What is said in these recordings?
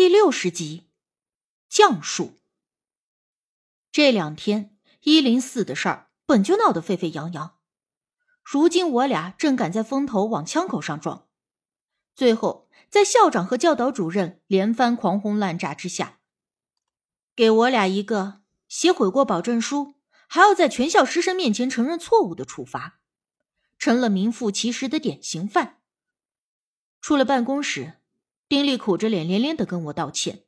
第六十集，降术。这两天一零四的事儿本就闹得沸沸扬扬，如今我俩正赶在风头往枪口上撞，最后在校长和教导主任连番狂轰滥炸之下，给我俩一个写悔过保证书，还要在全校师生面前承认错误的处罚，成了名副其实的典型犯。出了办公室。丁力苦着脸，连连的跟我道歉，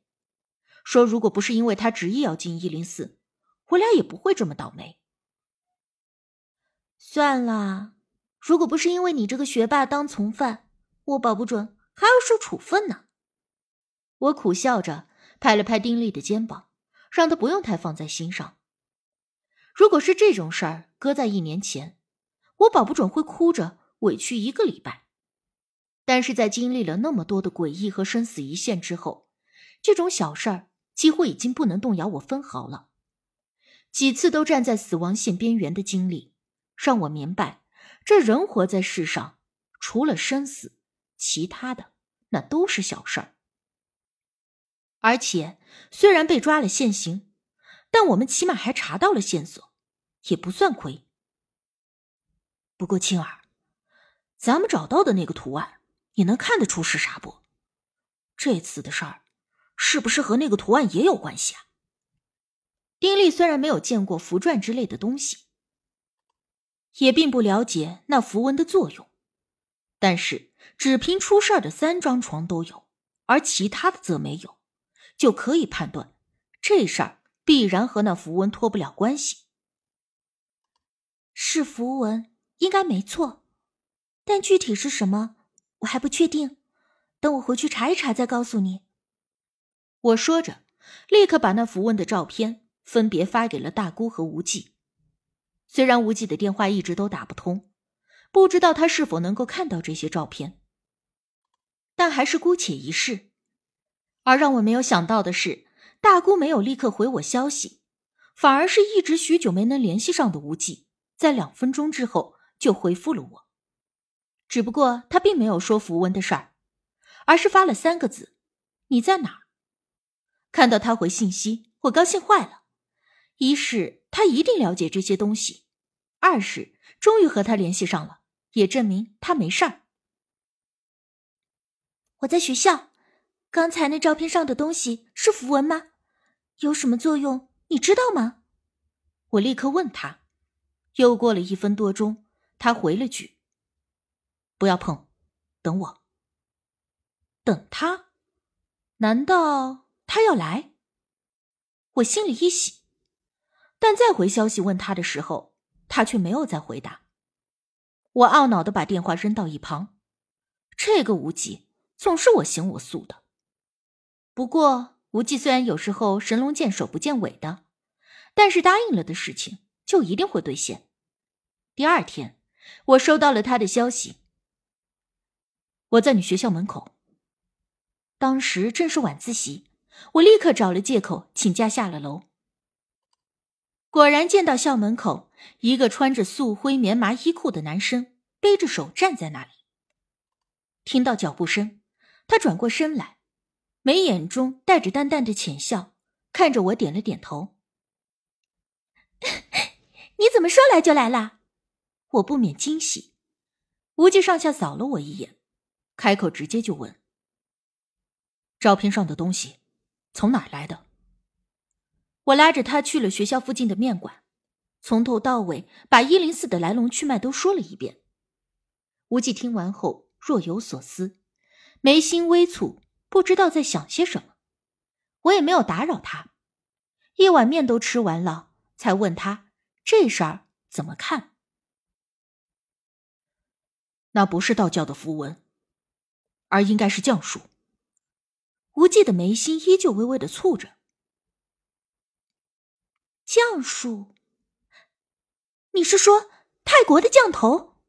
说如果不是因为他执意要进一零四，我俩也不会这么倒霉。算了，如果不是因为你这个学霸当从犯，我保不准还要受处分呢。我苦笑着拍了拍丁力的肩膀，让他不用太放在心上。如果是这种事儿搁在一年前，我保不准会哭着委屈一个礼拜。但是在经历了那么多的诡异和生死一线之后，这种小事儿几乎已经不能动摇我分毫了。几次都站在死亡线边缘的经历，让我明白，这人活在世上，除了生死，其他的那都是小事儿。而且虽然被抓了现行，但我们起码还查到了线索，也不算亏。不过青儿，咱们找到的那个图案。你能看得出是啥不？这次的事儿，是不是和那个图案也有关系啊？丁力虽然没有见过符篆之类的东西，也并不了解那符文的作用，但是只凭出事儿的三张床都有，而其他的则没有，就可以判断这事儿必然和那符文脱不了关系。是符文，应该没错，但具体是什么？我还不确定，等我回去查一查再告诉你。我说着，立刻把那符文的照片分别发给了大姑和无忌。虽然无忌的电话一直都打不通，不知道他是否能够看到这些照片，但还是姑且一试。而让我没有想到的是，大姑没有立刻回我消息，反而是一直许久没能联系上的无忌，在两分钟之后就回复了我。只不过他并没有说符文的事儿，而是发了三个字：“你在哪儿？”看到他回信息，我高兴坏了。一是他一定了解这些东西，二是终于和他联系上了，也证明他没事儿。我在学校，刚才那照片上的东西是符文吗？有什么作用？你知道吗？我立刻问他。又过了一分多钟，他回了句。不要碰，等我。等他？难道他要来？我心里一喜，但再回消息问他的时候，他却没有再回答。我懊恼的把电话扔到一旁。这个无忌总是我行我素的。不过无忌虽然有时候神龙见首不见尾的，但是答应了的事情就一定会兑现。第二天，我收到了他的消息。我在你学校门口。当时正是晚自习，我立刻找了借口请假下了楼。果然见到校门口一个穿着素灰棉麻衣裤的男生背着手站在那里。听到脚步声，他转过身来，眉眼中带着淡淡的浅笑，看着我点了点头。你怎么说来就来了？我不免惊喜。无忌上下扫了我一眼。开口直接就问：“照片上的东西从哪来的？”我拉着他去了学校附近的面馆，从头到尾把一零四的来龙去脉都说了一遍。无忌听完后若有所思，眉心微蹙，不知道在想些什么。我也没有打扰他，一碗面都吃完了，才问他这事儿怎么看。那不是道教的符文。而应该是降术。无忌的眉心依旧微微的蹙着。降术？你是说泰国的降头？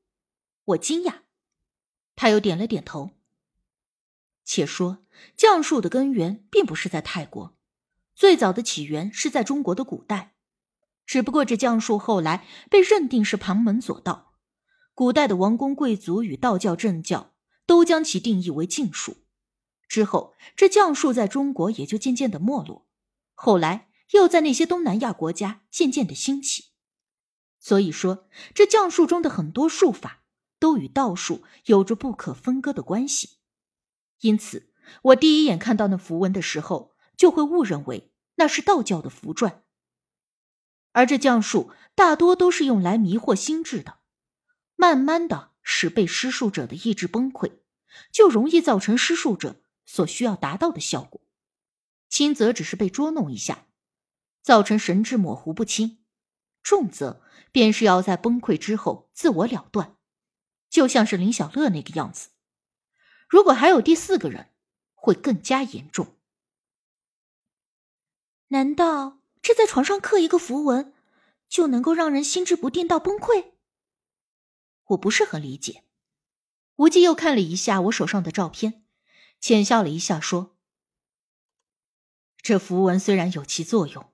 我惊讶。他又点了点头。且说降术的根源并不是在泰国，最早的起源是在中国的古代，只不过这降术后来被认定是旁门左道，古代的王公贵族与道教正教。都将其定义为禁术，之后，这降术在中国也就渐渐的没落，后来又在那些东南亚国家渐渐的兴起。所以说，这降术中的很多术法都与道术有着不可分割的关系。因此，我第一眼看到那符文的时候，就会误认为那是道教的符篆。而这降术大多都是用来迷惑心智的，慢慢的使被施术者的意志崩溃，就容易造成施术者所需要达到的效果；轻则只是被捉弄一下，造成神志模糊不清；重则。便是要在崩溃之后自我了断，就像是林小乐那个样子。如果还有第四个人，会更加严重。难道这在床上刻一个符文，就能够让人心智不定到崩溃？我不是很理解。无忌又看了一下我手上的照片，浅笑了一下，说：“这符文虽然有其作用，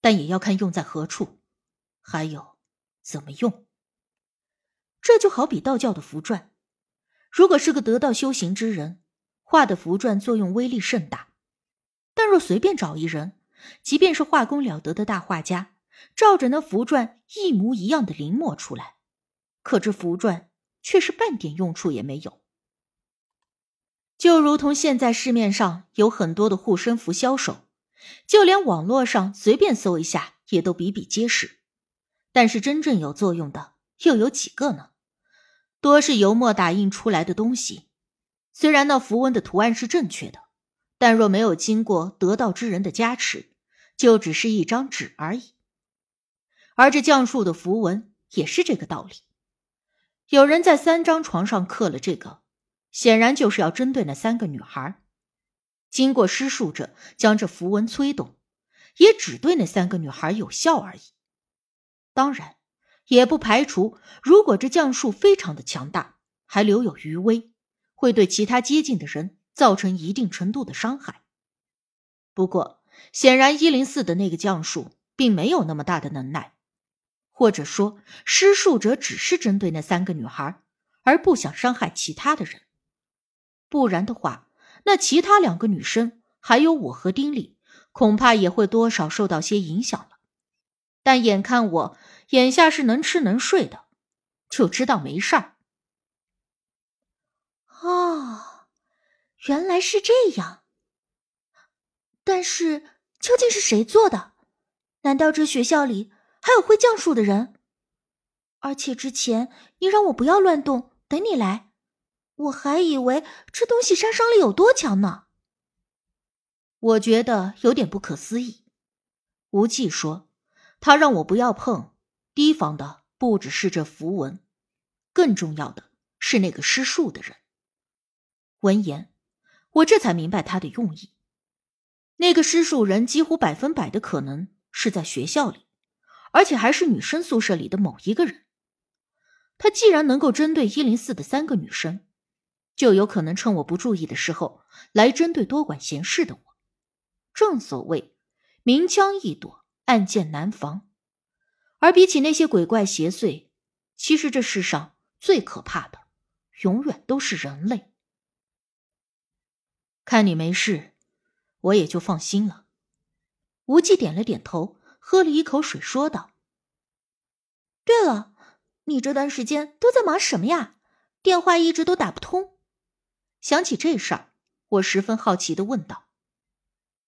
但也要看用在何处，还有。”怎么用？这就好比道教的符篆，如果是个得道修行之人画的符篆，作用威力甚大；但若随便找一人，即便是画工了得的大画家，照着那符篆一模一样的临摹出来，可这符篆却是半点用处也没有。就如同现在市面上有很多的护身符销售，就连网络上随便搜一下，也都比比皆是。但是真正有作用的又有几个呢？多是油墨打印出来的东西。虽然那符文的图案是正确的，但若没有经过得道之人的加持，就只是一张纸而已。而这降术的符文也是这个道理。有人在三张床上刻了这个，显然就是要针对那三个女孩。经过施术者将这符文催动，也只对那三个女孩有效而已。当然，也不排除，如果这降术非常的强大，还留有余威，会对其他接近的人造成一定程度的伤害。不过，显然一零四的那个降术并没有那么大的能耐，或者说，施术者只是针对那三个女孩，而不想伤害其他的人。不然的话，那其他两个女生还有我和丁力，恐怕也会多少受到些影响了。但眼看我眼下是能吃能睡的，就知道没事儿。哦，原来是这样。但是究竟是谁做的？难道这学校里还有会降术的人？而且之前你让我不要乱动，等你来，我还以为这东西杀伤力有多强呢。我觉得有点不可思议。无忌说。他让我不要碰，提防的不只是这符文，更重要的是那个施术的人。闻言，我这才明白他的用意。那个施术人几乎百分百的可能是在学校里，而且还是女生宿舍里的某一个人。他既然能够针对一零四的三个女生，就有可能趁我不注意的时候来针对多管闲事的我。正所谓明枪易躲。暗箭难防，而比起那些鬼怪邪祟，其实这世上最可怕的，永远都是人类。看你没事，我也就放心了。无忌点了点头，喝了一口水，说道：“对了，你这段时间都在忙什么呀？电话一直都打不通。”想起这事儿，我十分好奇的问道：“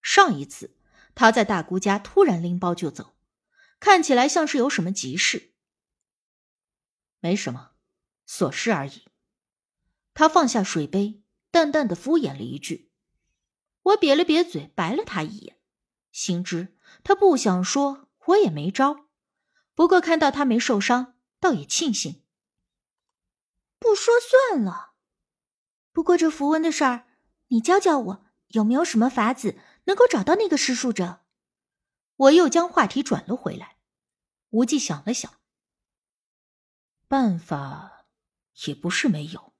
上一次。”他在大姑家突然拎包就走，看起来像是有什么急事。没什么，琐事而已。他放下水杯，淡淡的敷衍了一句。我瘪了瘪嘴，白了他一眼，心知他不想说，我也没招。不过看到他没受伤，倒也庆幸。不说算了。不过这符文的事儿，你教教我，有没有什么法子？能够找到那个施术者，我又将话题转了回来。无忌想了想，办法也不是没有，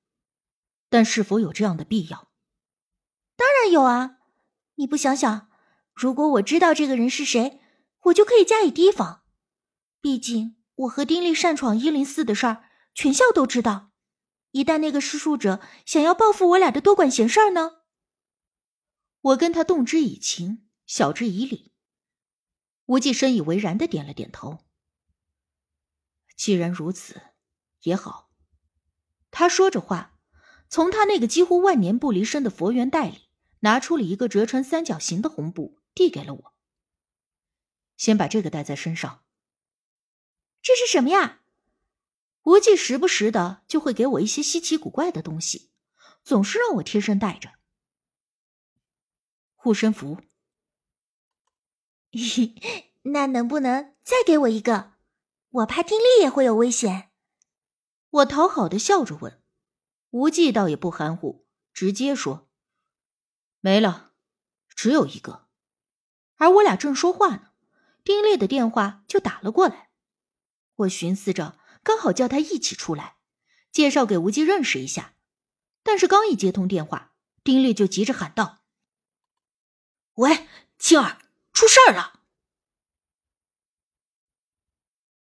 但是否有这样的必要？当然有啊！你不想想，如果我知道这个人是谁，我就可以加以提防。毕竟我和丁力擅闯一零四的事儿，全校都知道。一旦那个施术者想要报复我俩的多管闲事儿呢？我跟他动之以情，晓之以理。无忌深以为然的点了点头。既然如此，也好。他说着话，从他那个几乎万年不离身的佛缘袋里拿出了一个折成三角形的红布，递给了我。先把这个带在身上。这是什么呀？无忌时不时的就会给我一些稀奇古怪的东西，总是让我贴身带着。护身符。那能不能再给我一个？我怕听力也会有危险。我讨好的笑着问，无忌倒也不含糊，直接说：“没了，只有一个。”而我俩正说话呢，丁烈的电话就打了过来。我寻思着，刚好叫他一起出来，介绍给无忌认识一下。但是刚一接通电话，丁烈就急着喊道：“喂，青儿，出事儿了！”